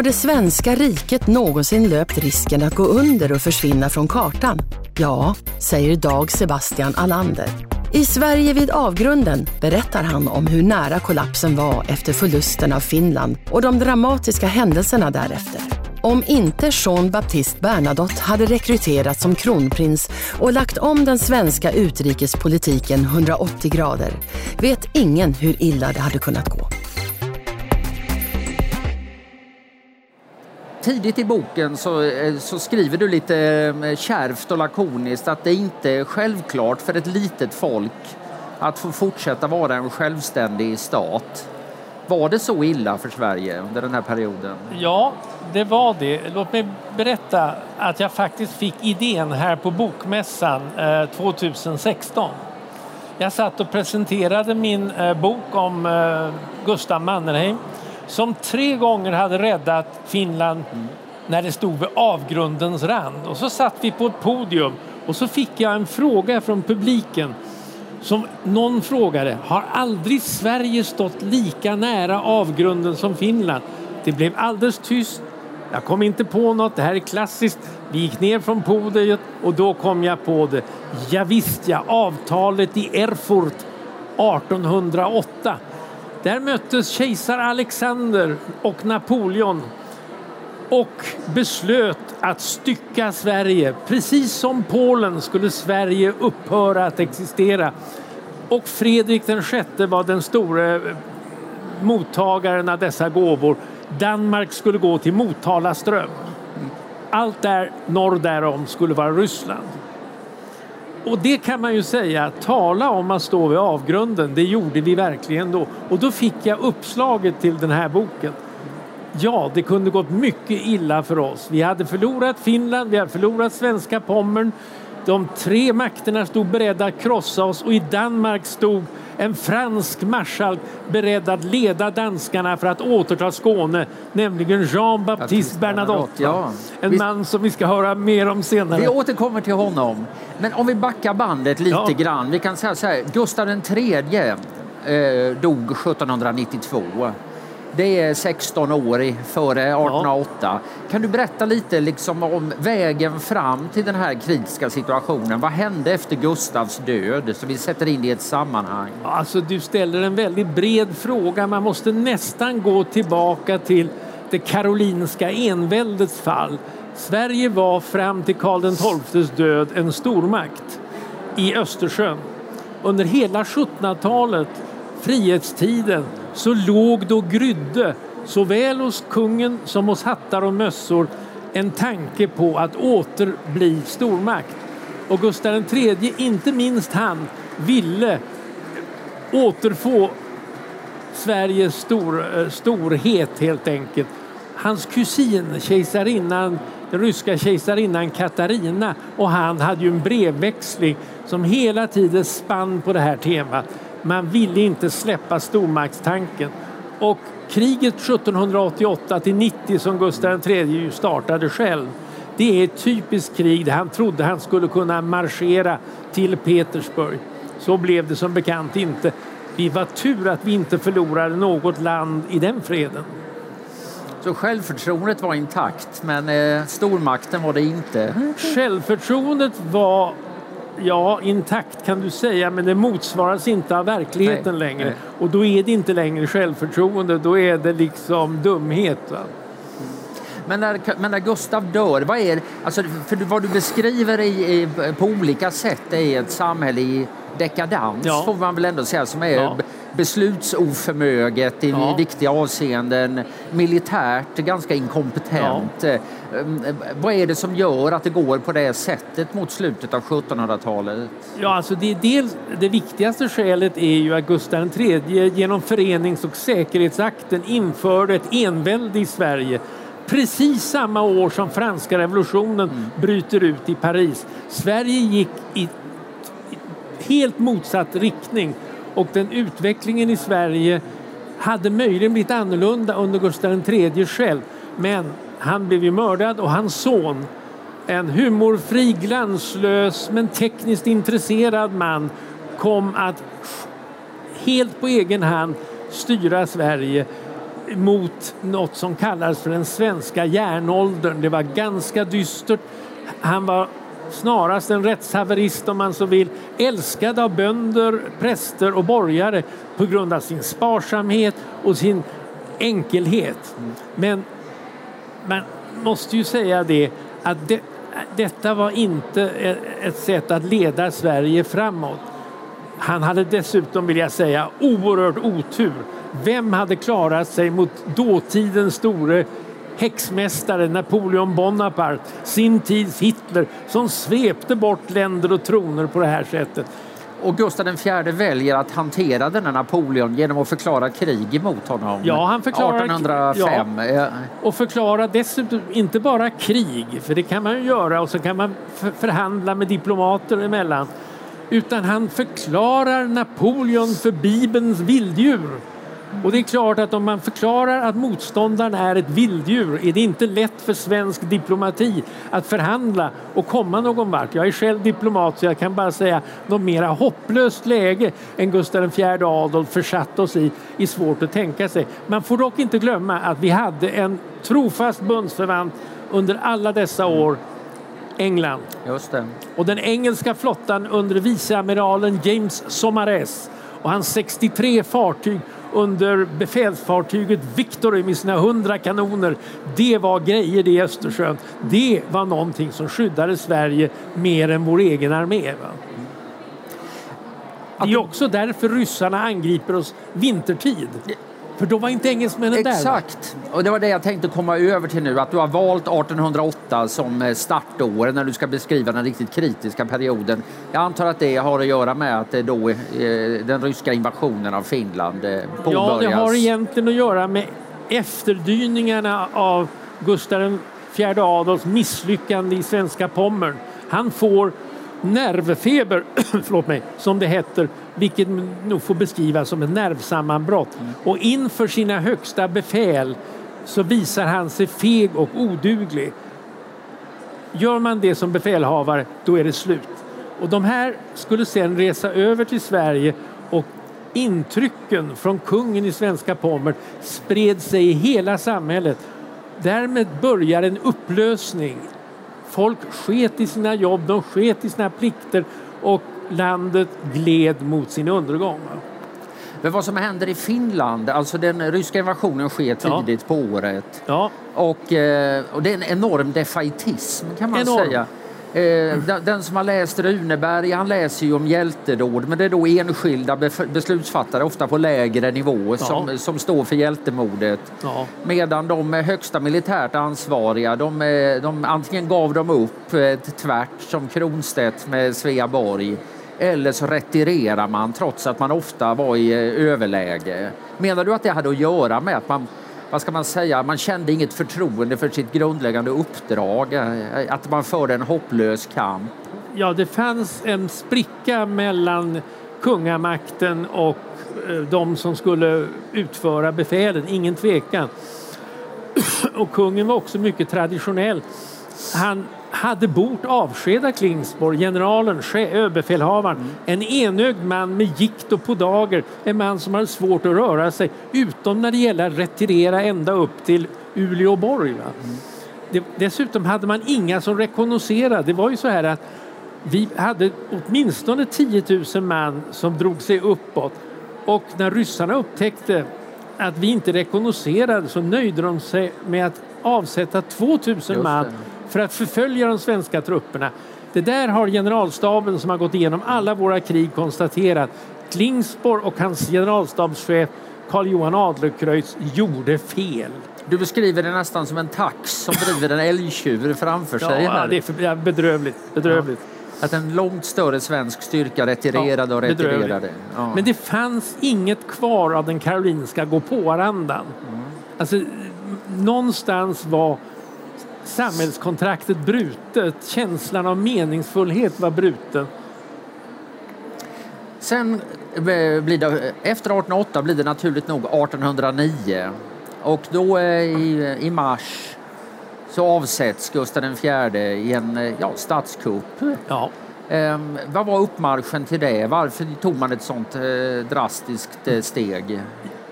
Har det svenska riket någonsin löpt risken att gå under och försvinna från kartan? Ja, säger Dag Sebastian Alander. I Sverige vid avgrunden berättar han om hur nära kollapsen var efter förlusten av Finland och de dramatiska händelserna därefter. Om inte Jean Baptiste Bernadotte hade rekryterats som kronprins och lagt om den svenska utrikespolitiken 180 grader vet ingen hur illa det hade kunnat gå. Tidigt i boken så, eh, så, skriver du lite eh, kärvt och lakoniskt att det inte är självklart för ett litet folk att få fortsätta vara en självständig stat. Var det så illa för Sverige under den här perioden? Ja, det var det. Låt mig berätta att jag faktiskt fick idén här på Bokmässan eh, 2016. Jag satt och presenterade min bok om Gustav Mannerheim som tre gånger hade räddat Finland mm. när det stod vid avgrundens rand. Och så satt vi på ett podium och så fick jag en fråga från publiken som någon frågade, har aldrig Sverige stått lika nära avgrunden som Finland? Det blev alldeles tyst. Jag kom inte på något, det här är klassiskt. Vi gick ner från podiet och då kom jag på det. Ja, visst ja, avtalet i Erfurt 1808 där möttes kejsar Alexander och Napoleon och beslöt att stycka Sverige. Precis som Polen skulle Sverige upphöra att existera. Och Fredrik den sjätte var den store eh, mottagaren av dessa gåvor. Danmark skulle gå till Motala ström. Allt där norr därom skulle vara Ryssland. Och det kan man ju säga, tala om att stå vid avgrunden, det gjorde vi verkligen då. Och då fick jag uppslaget till den här boken. Ja, det kunde gått mycket illa för oss. Vi hade förlorat Finland, vi hade förlorat svenska Pommern. De tre makterna stod beredda att krossa oss och i Danmark stod en fransk marskalk beredd att leda danskarna för att återta Skåne, nämligen Jean-Baptiste Bernadotte. Ja. En vi... man som vi ska höra mer om senare. Vi återkommer till honom. Men om vi backar bandet lite ja. grann. Vi kan säga så här, Gustav III eh, dog 1792. Det är 16 år före 1808. Ja. Kan du berätta lite liksom om vägen fram till den här kritiska situationen? Vad hände efter Gustavs död? Så vi sätter in det i ett sammanhang. Alltså, du ställer en väldigt bred fråga. Man måste nästan gå tillbaka till det karolinska enväldets fall. Sverige var fram till Karl XIIs död en stormakt i Östersjön. Under hela 1700-talet, frihetstiden, så låg då grydde såväl hos kungen som hos hattar och mössor en tanke på att åter bli stormakt. Och Gustav III, inte minst han, ville återfå Sveriges stor, eh, storhet helt enkelt. Hans kusin, kejsarinnan, den ryska kejsarinnan Katarina och han hade ju en brevväxling som hela tiden spann på det här temat. Man ville inte släppa stormaktstanken. Och kriget 1788 till 90 som Gustav III startade själv det är ett typiskt krig där han trodde han skulle kunna marschera till Petersburg. Så blev det som bekant inte. Vi var tur att vi inte förlorade något land i den freden. Så självförtroendet var intakt men eh, stormakten var det inte? Självförtroendet var ja, intakt kan du säga, men det motsvaras inte av verkligheten Nej. längre. Nej. Och då är det inte längre självförtroende, då är det liksom dumhet. Va? Men när, men när Gustav dör, vad är alltså, för vad du beskriver i, i, på olika sätt är ett samhälle i dekadans, ja. får man väl ändå säga, som är ja beslutsoförmöget i ja. viktiga avseenden, militärt ganska inkompetent. Ja. Ehm, vad är det som gör att det går på det sättet mot slutet av 1700-talet? Ja, alltså det, dels, det viktigaste skälet är ju att Gustav III genom förenings och säkerhetsakten införde ett envälde i Sverige precis samma år som franska revolutionen mm. bryter ut i Paris. Sverige gick i helt motsatt riktning och den utvecklingen i Sverige hade möjligen blivit annorlunda under Gustav III själv. Men han blev ju mördad och hans son, en humorfri, glanslös men tekniskt intresserad man, kom att helt på egen hand styra Sverige mot något som kallades för den svenska järnåldern. Det var ganska dystert. Han var snarast en rättshaverist om man så vill, älskad av bönder, präster och borgare på grund av sin sparsamhet och sin enkelhet. Men man måste ju säga det att det, detta var inte ett sätt att leda Sverige framåt. Han hade dessutom, vill jag säga, oerhört otur. Vem hade klarat sig mot dåtidens store häxmästare Napoleon Bonaparte, sin tids Hitler, som svepte bort länder och troner på det här sättet. Och Gustav IV väljer att hantera denna Napoleon genom att förklara krig emot honom. Ja, han förklarar, 1805. Ja, och förklara dessutom inte bara krig, för det kan man ju göra och så kan man förhandla med diplomater emellan. Utan han förklarar Napoleon för Bibelns vilddjur. Och det är klart att om man förklarar att motståndaren är ett vilddjur är det inte lätt för svensk diplomati att förhandla och komma någon vart. Jag är själv diplomat så jag kan bara säga något mera hopplöst läge än Gustav IV Adolf försatt oss i är svårt att tänka sig. Man får dock inte glömma att vi hade en trofast bundsförvant under alla dessa år England. Och den engelska flottan under viceamiralen James Somares och hans 63 fartyg under befälsfartyget Victory med sina 100 kanoner. Det var grejer det i Östersjön. Det var någonting som skyddade Sverige mer än vår egen armé. Va? Det är också därför ryssarna angriper oss vintertid. För då var inte engelsmännen där. Exakt. Och det var det jag tänkte komma över till nu. Att du har valt 1808 som eh, startår när du ska beskriva den riktigt kritiska perioden. Jag antar att det har att göra med att då eh, den ryska invasionen av Finland påbörjas. Eh, ja, det har egentligen att göra med efterdyningarna av Gustav IV Adolfs misslyckande i svenska Pommern. Han får nervfeber, förlåt mig, som det heter, vilket nog får beskrivas som ett nervsammanbrott. Mm. Och inför sina högsta befäl så visar han sig feg och oduglig. Gör man det som befälhavare, då är det slut. Och de här skulle sen resa över till Sverige och intrycken från kungen i svenska Pommern spred sig i hela samhället. Därmed börjar en upplösning Folk sket i sina jobb, de sket i sina plikter och landet gled mot sin undergång. Men vad som händer i Finland, alltså den ryska invasionen sker tidigt ja. på året. Ja. Och, eh, och det är en enorm defaitism kan man enorm. säga. Eh, den som har läst Runeberg han läser ju om hjältedåd men det är då enskilda beslutsfattare, ofta på lägre nivå, som, ja. som står för hjältemodet. Ja. Medan de högsta militärt ansvariga, de, eh, de, antingen gav de upp eh, tvärt som Kronstedt med Sveaborg eller så retirerar man trots att man ofta var i överläge. Menar du att det hade att göra med att man vad ska man säga, man kände inget förtroende för sitt grundläggande uppdrag, eh, att man förde en hopplös kamp. Ja, det fanns en spricka mellan kungamakten och eh, de som skulle utföra befälen, ingen tvekan. Och kungen var också mycket traditionell. Han hade bort avskeda Klingsborg, generalen, överbefälhavaren. Mm. En enögd man med gikt och podager, en man som hade svårt att röra sig, utom när det gäller att retirera ända upp till Uleåborg. Mm. Det, dessutom hade man inga som rekognoserade. Det var ju så här att vi hade åtminstone 10 000 man som drog sig uppåt och när ryssarna upptäckte att vi inte rekognoserade så nöjde de sig med att avsätta 2 000 man för att förfölja de svenska trupperna. Det där har generalstaben som har gått igenom alla våra krig konstaterat. Klingsborg och hans generalstabschef Karl Johan Adlercreutz gjorde fel. Du beskriver det nästan som en tax som driver en älgtjur framför sig. Ja, det är bedrövligt. bedrövligt. Ja. Att en långt större svensk styrka retirerade ja, och retirerade. Ja. Men det fanns inget kvar av den karolinska gå-på-arandan. Mm. Alltså, någonstans var samhällskontraktet brutet. Känslan av meningsfullhet var bruten. Sen eh, blir det, efter 1808 blir det naturligt nog 1809. Och då eh, i, i mars så avsätts Gustav IV i en eh, ja, statskupp. Ja. Um, vad var uppmarschen till det? Varför tog man ett sånt drastiskt steg?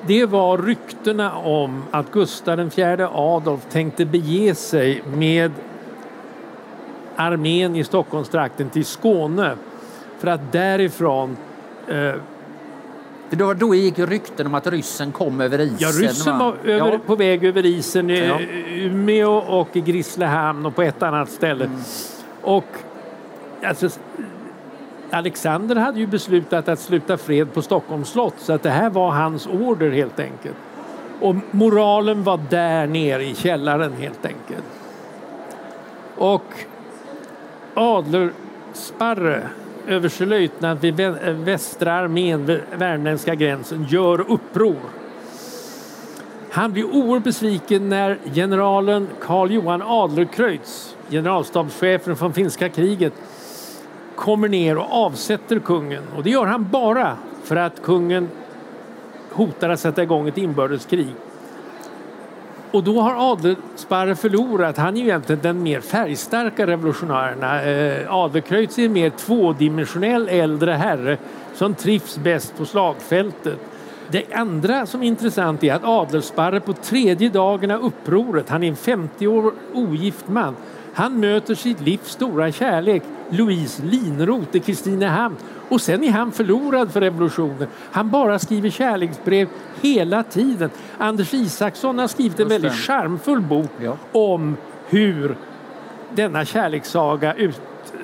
Det var ryktena om att Gustav IV Adolf tänkte bege sig med armén i Stockholmstrakten till Skåne för att därifrån eh, då, då gick rykten om att ryssen kom över isen. Ja, ryssen var över, ja. på väg över isen i ja. Umeå och i Grisslehamn och på ett annat ställe. Mm. Och alltså, Alexander hade ju beslutat att sluta fred på Stockholms slott så att det här var hans order helt enkelt. Och moralen var där nere i källaren helt enkelt. Och Adlersparre, överstelöjtnant vid eh, västra armén vid värmländska gränsen, gör uppror. Han blir oerhört besviken när generalen Karl Johan Adlercreutz, generalstabschefen från finska kriget, kommer ner och avsätter kungen. Och det gör han bara för att kungen hotar att sätta igång ett inbördeskrig. Och då har Adelsparre förlorat. Han är ju egentligen den mer färgstarka revolutionären. Eh, Adlercreutz är en mer tvådimensionell äldre herre som trivs bäst på slagfältet. Det andra som är intressant är att Adelsparre på tredje dagen av upproret, han är en 50 år ogift man, han möter sitt livs stora kärlek, Louise Linroth i Kristinehamn. Och sen är han förlorad för revolutionen. Han bara skriver kärleksbrev hela tiden. Anders Isaksson har skrivit en väldigt charmfull bok ja. om hur denna kärlekssaga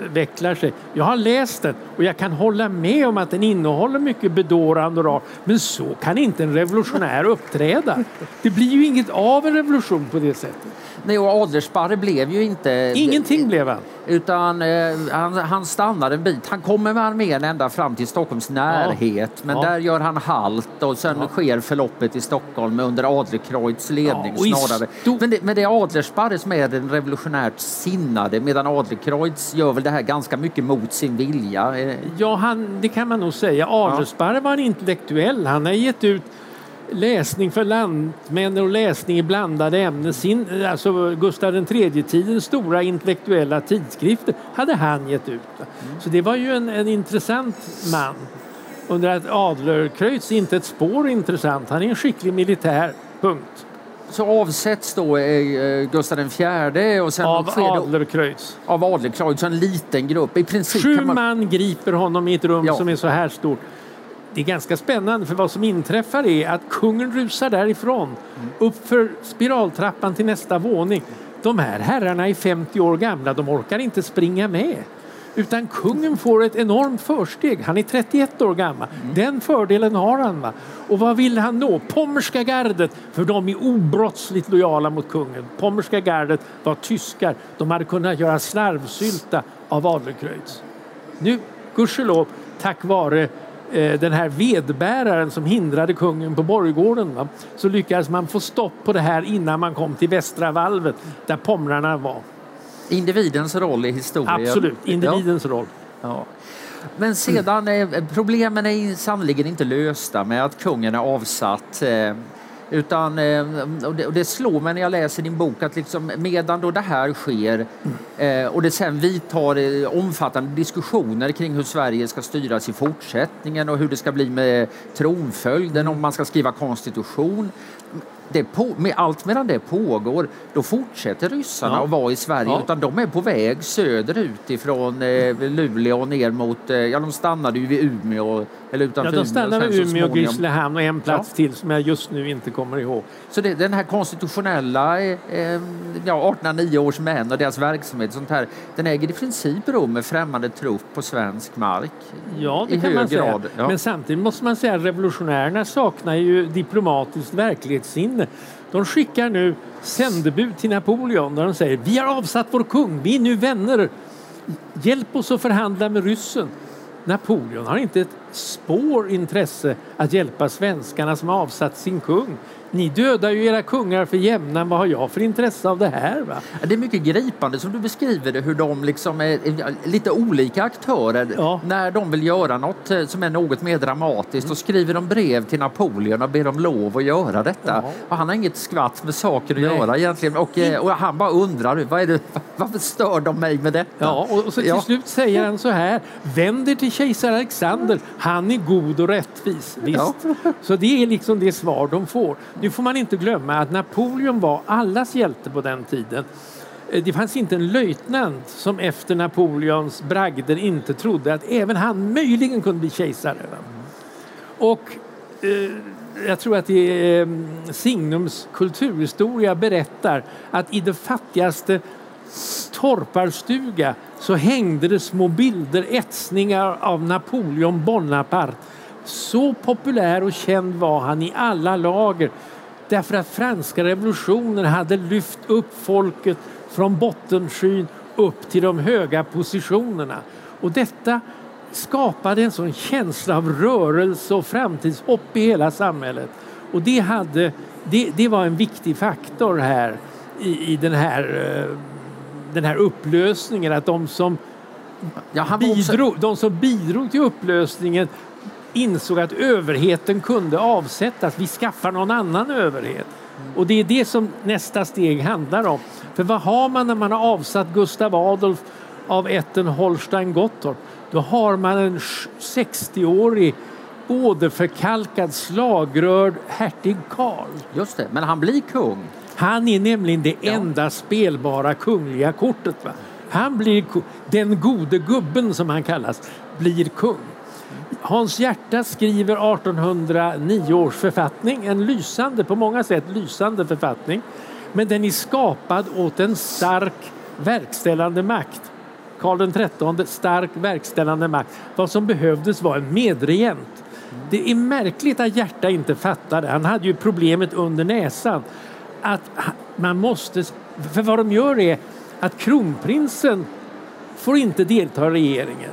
utvecklar sig. Jag har läst den och jag kan hålla med om att den innehåller mycket bedårande och rart. Men så kan inte en revolutionär uppträda. Det blir ju inget av en revolution på det sättet. Nej, och Adlersparre blev ju inte... Ingenting blev han. Utan eh, han, han stannar en bit. Han kommer med armén ända fram till Stockholms närhet. Ja. Men ja. där gör han halt och sen ja. sker förloppet i Stockholm under Adlercreutz ledning snarare. Men det, men det är Adlersparre som är den revolutionärt sinnade medan Adlercreutz gör väl det här ganska mycket mot sin vilja. Ja, han, det kan man nog säga. Adlersparre var en intellektuell. Han har gett ut läsning för lantmän och läsning i blandade ämnen. Sin, alltså Gustav III-tidens stora intellektuella tidskrifter hade han gett ut. Mm. Så det var ju en, en intressant man. Under att Adlercreutz inte ett spår intressant. Han är en skicklig militär, punkt. Så avsätts då eh, Gustav IV och sen av Adlercreutz. Av Adlercreutz, en liten grupp. I princip Sju man... man griper honom i ett rum ja. som är så här stort det är ganska spännande för vad som inträffar är att kungen rusar därifrån mm. upp för spiraltrappan till nästa våning. De här herrarna är 50 år gamla, de orkar inte springa med. Utan kungen får ett enormt försteg. Han är 31 år gammal. Mm. Den fördelen har han. Va? Och vad vill han nå? Pommerska gardet, för de är obrottsligt lojala mot kungen. Pommerska gardet var tyskar. De hade kunnat göra slarvsylta av Adlercreutz. Nu, gudskelov, tack vare Eh, den här vedbäraren som hindrade kungen på borggården. Va? Så lyckades man få stopp på det här innan man kom till västra valvet där pomrarna var. Individens roll i historien. Absolut, individens ja. roll. Ja. Men sedan, mm. problemen är sannoliken inte lösta med att kungen är avsatt. Eh, utan, eh, och det, slår mig när jag läser din bok att liksom, medan då det här sker mm. och det sen vidtar eh, omfattande diskussioner kring hur Sverige ska styras i fortsättningen och hur det ska bli med tronföljden, om man ska skriva konstitution det på, med allt medan det pågår, då fortsätter ryssarna ja. att vara i Sverige. Ja. Utan de är på väg söderut ifrån eh, Luleå ner mot, eh, ja de stannade ju vid Umeå, eller utanför ja, de stannade vid Umeå, och Grisslehamn och en plats ja. till som jag just nu inte kommer ihåg. Så det, den här konstitutionella, eh, eh ja 1809 års män och deras verksamhet, sånt här, den äger i princip rum med främmande trupp på svensk mark. Ja, det kan man säga. Ja. Men samtidigt måste man säga att revolutionärerna saknar ju diplomatiskt verklighetssinne sinne. De skickar nu sändebud till Napoleon där de säger vi har avsatt vår kung, vi är nu vänner. Hjälp oss att förhandla med ryssen. Napoleon har inte ett spår intresse att hjälpa svenskarna som har avsatt sin kung ni dödar ju era kungar för jämnan, vad har jag för intresse av det här? Va? Det är mycket gripande som du beskriver det, hur de liksom är lite olika aktörer. Ja. När de vill göra något eh, som är något mer dramatiskt, då skriver de brev till Napoleon och ber om lov att göra detta. Ja. Och han har inget skvatt med saken att Nej. göra egentligen. Och, eh, och, han bara undrar, vad är det, varför stör de mig med detta? Ja, och så till ja. slut säger han så här, vänd er till kejsar Alexander, han är god och rättvis. Visst. Så det är liksom det svar de får. Nu får man inte glömma att Napoleon var allas hjälte på den tiden. Eh, det fanns inte en löjtnant som efter Napoleons bragder inte trodde att även han möjligen kunde bli kejsare. Och eh, jag tror att det är, eh, Signums kulturhistoria berättar att i det fattigaste torparstuga så hängde det små bilder, etsningar av Napoleon Bonaparte. Så populär och känd var han i alla lager därför att franska revolutionen hade lyft upp folket från bottenskyn upp till de höga positionerna. Och detta skapade en sån känsla av rörelse och framtidshopp i hela samhället. Och det, hade, det, det var en viktig faktor här i, i den, här, eh, den här upplösningen. Att de som, ja, bidrog, de som bidrog till upplösningen insåg att överheten kunde avsättas. Vi skaffar någon annan överhet. Och det är det som nästa steg handlar om. För vad har man när man har avsatt Gustav Adolf av ätten Holstein-Gottorp? Då har man en 60-årig åderförkalkad slagrörd hertig Karl. Just det, men han blir kung. Han är nämligen det ja. enda spelbara kungliga kortet. Va? Han blir den gode gubben som han kallas, blir kung. Hans Hjärta skriver 1809 års författning, en lysande, på många sätt lysande författning. Men den är skapad åt en stark verkställande makt. Karl XIII, stark verkställande makt. Vad som behövdes var en medregent. Det är märkligt att Hjärta inte fattade. Han hade ju problemet under näsan. Att man måste... För vad de gör är att kronprinsen får inte delta i regeringen.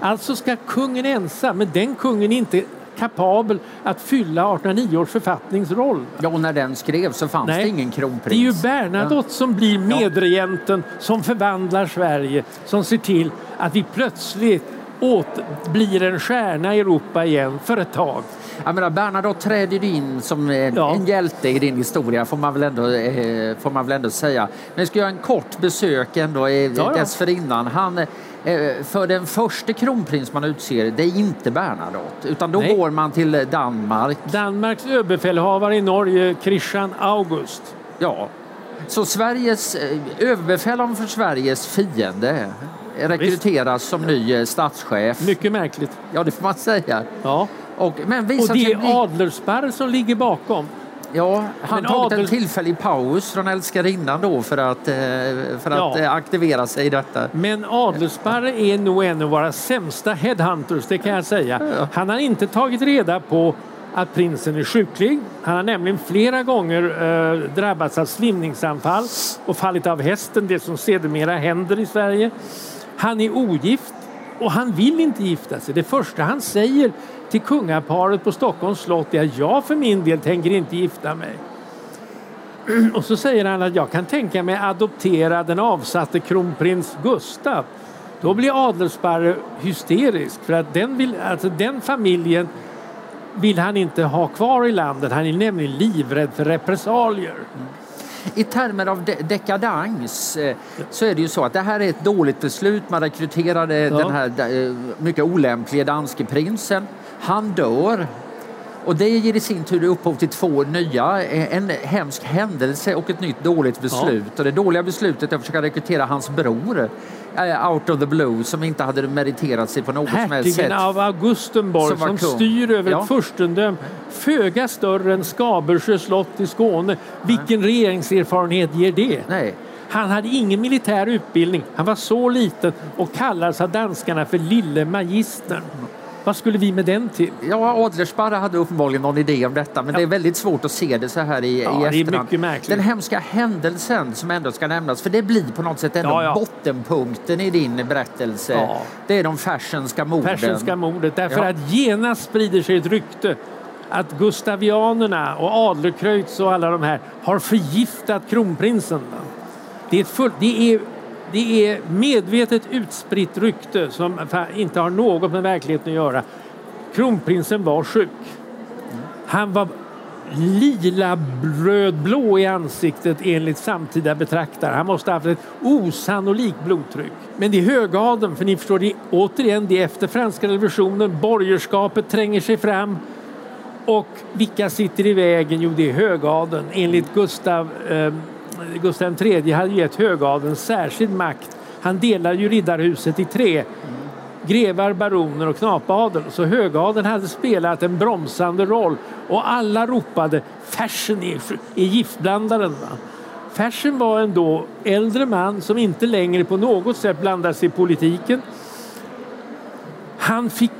Alltså ska kungen ensam, men den kungen är inte kapabel att fylla 1809 års författningsroll. Ja, och när den skrevs så fanns Nej, det ingen kronprins. Det är ju Bernadotte ja. som blir medregenten, som förvandlar Sverige, som ser till att vi plötsligt åt, blir en stjärna i Europa igen för ett tag. Jag menar, Bernadotte trädde in som en, ja. en hjälte i din historia får man väl ändå, eh, får man väl ändå säga. Men jag ska göra en kort besök ändå eh, ja, dessförinnan. Han, eh, för den första kronprins man utser, det är inte Bernadotte, utan då Nej. går man till Danmark. Danmarks överbefälhavare i Norge, Christian August. Ja, så Sveriges, eh, överbefälhavaren för Sveriges fiende rekryteras Visst. som ny eh, statschef. Mycket märkligt. Ja, det får man säga. Ja. Och, men och det är bli... Adlersparr som ligger bakom. Ja, han har tagit Adel... en tillfällig paus från älskarinnan då för att, eh, för att ja. aktivera sig i detta. Men Adelsparre är nog en av våra sämsta headhunters, det kan jag säga. Ja. Han har inte tagit reda på att prinsen är sjuklig. Han har nämligen flera gånger eh, drabbats av svimningsanfall och fallit av hästen, det som sedermera händer i Sverige. Han är ogift och han vill inte gifta sig. Det första han säger till kungaparet på Stockholms slott är att jag för min del tänker inte gifta mig. Och så säger han att jag kan tänka mig adoptera den avsatte kronprins Gustav. Då blir Adelsparre hysterisk för att den, vill, alltså den familjen vill han inte ha kvar i landet. Han är nämligen livrädd för repressalier. I termer av de dekadans eh, så är det ju så att det här är ett dåligt beslut. Man rekryterade ja. den här eh, mycket olämpliga danske prinsen. Han dör och det ger i sin tur upphov till två nya, en hemsk händelse och ett nytt dåligt beslut. Ja. Och det dåliga beslutet är att försöka rekrytera hans bror Eh, out of the blue som inte hade meriterat sig på något Hertigen som helst sätt. av Augustenborg som, som styr över ja. ett furstendöme föga större än Skabersjö slott i Skåne. Vilken Nej. regeringserfarenhet ger det? Nej. Han hade ingen militär utbildning. Han var så liten och kallades av danskarna för Lille Magistern. Vad skulle vi med den till? Ja, Adlersparre hade uppenbarligen någon idé om detta, men ja. det är väldigt svårt att se det så här i, ja, i efterhand. Den hemska händelsen som ändå ska nämnas, för det blir på något sätt ändå ja, ja. bottenpunkten i din berättelse. Det är de Fersenska morden. Fersenska mordet, därför att genast sprider sig ett rykte att gustavianerna och Adlercreutz och alla de här har förgiftat kronprinsen. Det är, full, det är, det är medvetet utspritt rykte som inte har något med verkligheten att göra. Kronprinsen var sjuk. Han var lila rödblå i ansiktet enligt samtida betraktare. Han måste ha haft ett osannolikt blodtryck. Men det är högadeln, för ni förstår, det är, återigen, det är efter franska revolutionen, borgerskapet tränger sig fram. Och vilka sitter i vägen? Jo, det är högadeln. Enligt Gustav, eh, Gustav III hade gett högadeln särskild makt. Han delade ju riddarhuset i tre grevar, baroner och knapadel. Så högadeln hade spelat en bromsande roll och alla ropade Fersen är, är giftblandaren. Va? Fersen var en då äldre man som inte längre på något sätt blandade sig i politiken. Han fick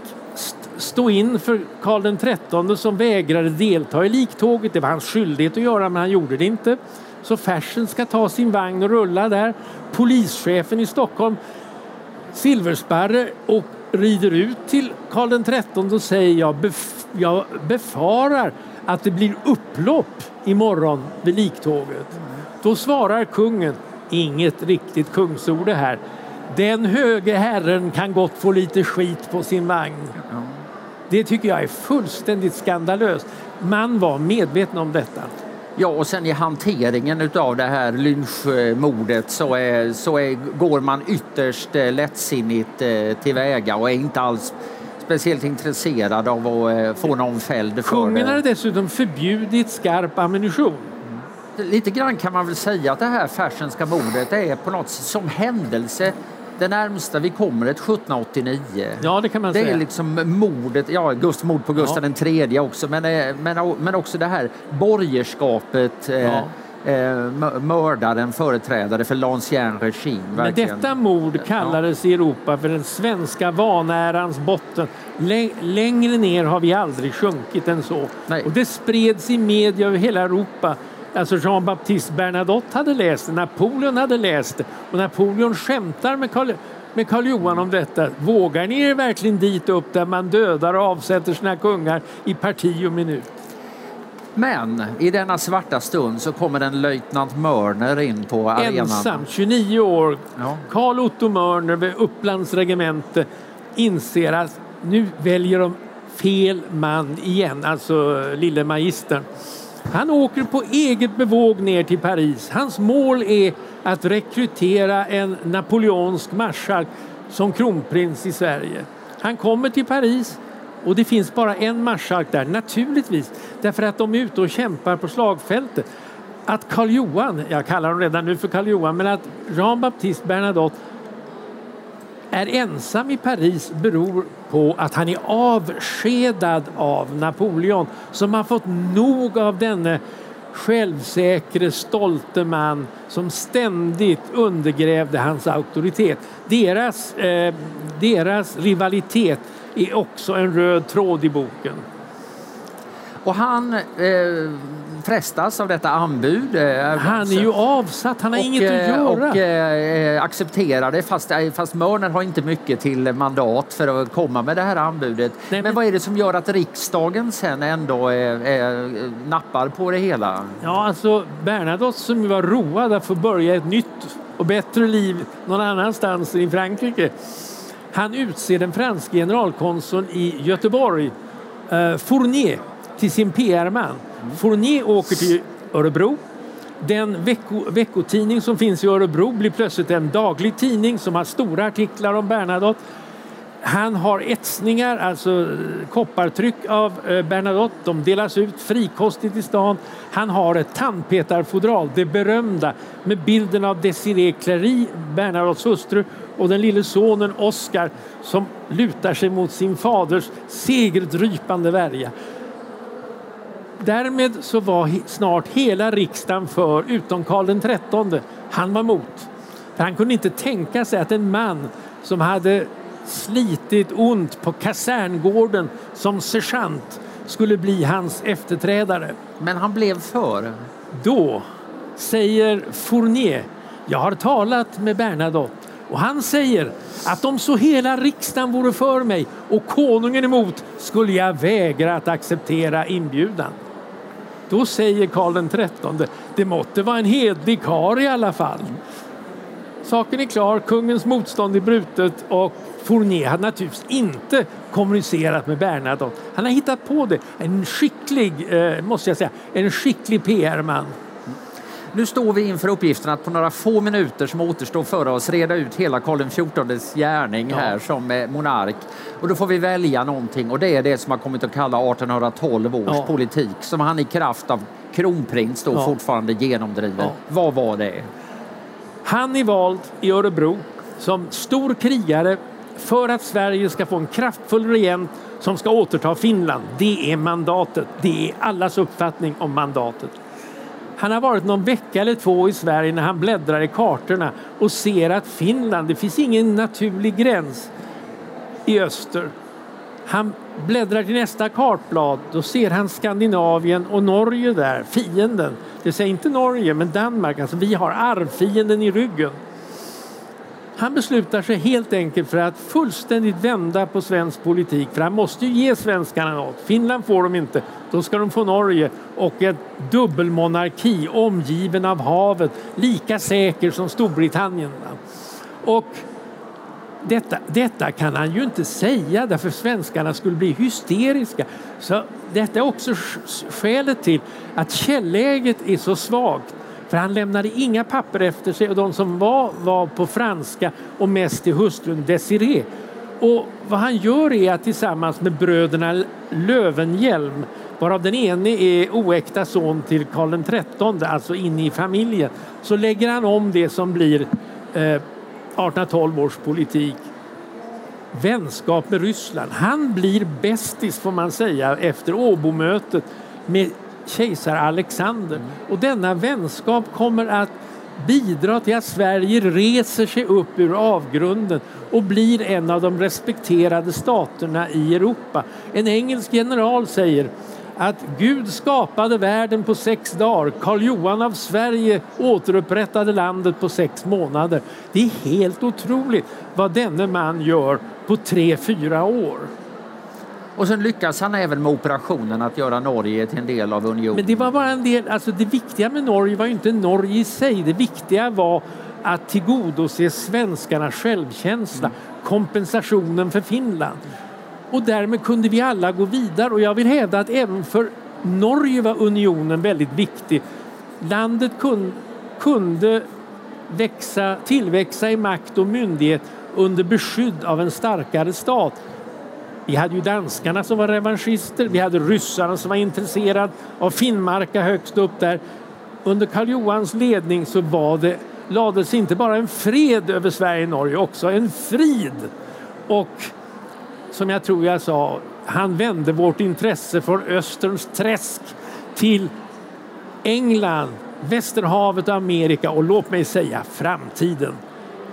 stå in för Karl XIII som vägrade delta i liktåget. Det var hans skyldighet att göra men han gjorde det inte. Så Fersen ska ta sin vagn och rulla där. Polischefen i Stockholm Silversparre och rider ut till Karl XIII och säger jag, bef jag befarar att det blir upplopp imorgon vid liktåget. Då svarar kungen, inget riktigt kungsord det här. Den höge herren kan gott få lite skit på sin vagn. Det tycker jag är fullständigt skandalöst. Man var medveten om detta. Ja, och sen i hanteringen av det här lynchmordet så, är, så är, går man ytterst eh, lättsinnigt eh, tillväga och är inte alls speciellt intresserad av att eh, få någon fälld för Kungen hade dessutom förbjudit skarp ammunition. Lite grann kan man väl säga att det här Fersenska mordet är på något sätt som händelse det närmsta vi kommer ett 1789. Ja, det kan man det säga. är liksom mordet, ja, Gust, mord på Gustav ja. III också, men, eh, men, men också det här borgerskapet. Eh, ja. Eh, mördaren, företrädare för l'ancien regime. Men detta mord kallades ja. i Europa för den svenska vanärans botten. längre ner har vi aldrig sjunkit än så. Nej. Och det spreds i media över hela Europa Alltså Jean-Baptiste Bernadotte hade läst det, Napoleon hade läst det och Napoleon skämtar med Karl, med Karl Johan om detta. Vågar ni er verkligen dit upp där man dödar och avsätter sina kungar i parti och minut? Men i denna svarta stund så kommer en löjtnant Mörner in på arenan. Ensam, 29 år. Ja. Karl Otto Mörner vid Upplands regemente inser att nu väljer de fel man igen, alltså lille magistern. Han åker på eget bevåg ner till Paris. Hans mål är att rekrytera en napoleonsk marskalk som kronprins i Sverige. Han kommer till Paris och det finns bara en marskalk där, naturligtvis, därför att de är ute och kämpar på slagfältet. Att Karl Johan, jag kallar honom redan nu för Karl Johan, men att Jean-Baptiste Bernadotte är ensam i Paris beror på att han är avskedad av Napoleon som har fått nog av denne självsäkre, stolte man som ständigt undergrävde hans auktoritet. Deras, eh, deras rivalitet är också en röd tråd i boken. Och han eh, frestas av detta anbud. Eh, han är ju avsatt, han har och, inget att eh, göra. Och eh, accepterar det fast, eh, fast Mörner har inte mycket till mandat för att komma med det här anbudet. Nej, men, men, vad är det som gör att riksdagen sen ändå eh, nappar på det hela? Ja, alltså Bernadotte som var road att få börja ett nytt och bättre liv någon annanstans i Frankrike. Han utser den franske generalkonsuln i Göteborg, eh, Fournier, till sin PR-man. Fournier åker till Örebro. Den vecko, veckotidning som finns i Örebro blir plötsligt en daglig tidning som har stora artiklar om Bernadotte. Han har etsningar, alltså eh, koppartryck av eh, Bernadotte. De delas ut frikostigt i stan. Han har ett tandpetarfodral, det berömda, med bilden av Desiree Clary, Bernadottes hustru, och den lille sonen Oscar som lutar sig mot sin faders segerdrypande värja. Därmed så var snart hela riksdagen för, utom Karl XIII. Han var emot. För han kunde inte tänka sig att en man som hade slitit ont på kaserngården som sergeant skulle bli hans efterträdare. Men han blev för? Då säger Fournier, jag har talat med Bernadotte Och han säger att om så hela riksdagen vore för mig och konungen emot skulle jag vägra att acceptera inbjudan. Då säger Karl XIII, det måtte vara en hedlig kar i alla fall. Saken är klar, kungens motstånd är brutet och Fournier hade naturligtvis inte kommunicerat med Bernadotte. Han har hittat på det. En skicklig, eh, måste jag säga, en skicklig PR-man. Nu står vi inför uppgiften att på några få minuter som återstår för oss reda ut hela Karl XIVs gärning ja. här som eh, monark. Och då får vi välja någonting och det är det som har kommit att kalla 1812 års ja. politik som han i kraft av kronprins då ja. fortfarande genomdriver. Vad var det? Han är vald i Örebro som stor krigare för att Sverige ska få en kraftfull regent som ska återta Finland. Det är mandatet. Det är allas uppfattning om mandatet. Han har varit någon vecka eller två i Sverige när han bläddrar i kartorna och ser att Finland, det finns ingen naturlig gräns i öster. Han bläddrar till nästa kartblad, då ser han Skandinavien och Norge där, fienden. Det säger inte Norge, men Danmark. Alltså vi har arvfienden i ryggen. Han beslutar sig helt enkelt för att fullständigt vända på svensk politik för han måste ju ge svenskarna något. Finland får de inte, då ska de få Norge och en dubbelmonarki omgiven av havet, lika säker som Storbritannien. Och detta, detta kan han ju inte säga därför svenskarna skulle bli hysteriska. Så detta är också skälet till att källäget är så svagt. För han lämnade inga papper efter sig och de som var var på franska och mest till hustrun Desiree. Och vad han gör är att tillsammans med bröderna Lövenhjelm varav den ene är oäkta son till Karl XIII, alltså inne i familjen, så lägger han om det som blir eh, 1812 års politik. Vänskap med Ryssland. Han blir bästis får man säga efter Åbomötet med kejsar Alexander. Och denna vänskap kommer att bidra till att Sverige reser sig upp ur avgrunden och blir en av de respekterade staterna i Europa. En engelsk general säger att Gud skapade världen på sex dagar. Karl Johan av Sverige återupprättade landet på sex månader. Det är helt otroligt vad denne man gör på tre, fyra år. Och sen lyckas han även med operationen att göra Norge till en del av unionen. Men det var bara en del, alltså det viktiga med Norge var inte Norge i sig. Det viktiga var att tillgodose svenskarnas självkänsla, mm. kompensationen för Finland. Och därmed kunde vi alla gå vidare och jag vill hävda att även för Norge var unionen väldigt viktig. Landet kun, kunde växa, tillväxa i makt och myndighet under beskydd av en starkare stat. Vi hade ju danskarna som var revanschister, vi hade ryssarna som var intresserade av Finnmarka högst upp där. Under Karl Johans ledning så var det, lades inte bara en fred över Sverige och Norge, också en frid. Och som jag tror jag sa, han vände vårt intresse från Österns träsk till England, Västerhavet och Amerika och låt mig säga framtiden.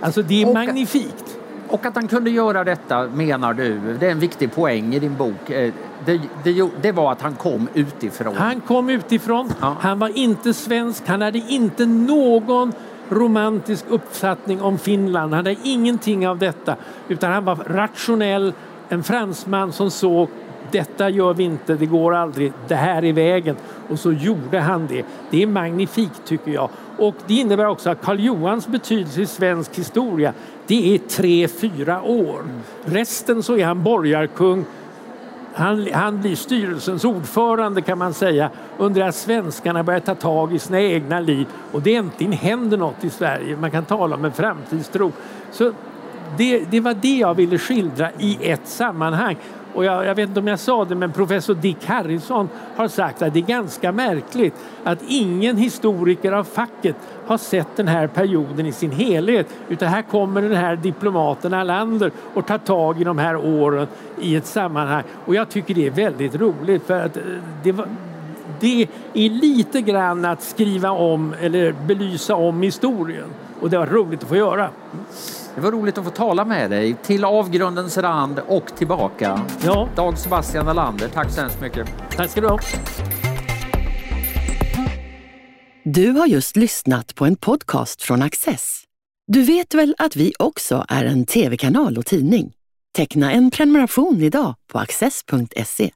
Alltså det är och, magnifikt. Och att han kunde göra detta menar du, det är en viktig poäng i din bok. Eh, det, det, det var att han kom utifrån. Han kom utifrån, ja. han var inte svensk, han hade inte någon romantisk uppfattning om Finland. Han hade ingenting av detta utan han var rationell, en fransman som såg detta gör vi inte, det går aldrig, det här är vägen. Och så gjorde han det. Det är magnifikt tycker jag. Och det innebär också att Karl Johans betydelse i svensk historia, det är tre, fyra år. Resten så är han borgarkung, han, han, blir styrelsens ordförande kan man säga under att svenskarna börjar ta tag i sina egna liv och det äntligen händer något i Sverige. Man kan tala om en framtidstro. Så det, det var det jag ville skildra i ett sammanhang. Och jag, jag, vet inte om jag sa det, men professor Dick Harrison har sagt att det är ganska märkligt att ingen historiker av facket har sett den här perioden i sin helhet. Utan här kommer den här diplomaten Erlander och tar tag i de här åren i ett sammanhang. Och jag tycker det är väldigt roligt för att eh, det, var, det är lite grann att skriva om eller belysa om historien. Och det var roligt att få göra. Det var roligt att få tala med dig. Till avgrundens rand och tillbaka. Ja. Dag Sebastian Alander, tack så hemskt mycket. Tack ska du ha. Du har just lyssnat på en podcast från Access. Du vet väl att vi också är en tv-kanal och tidning? Teckna en prenumeration idag på access.se.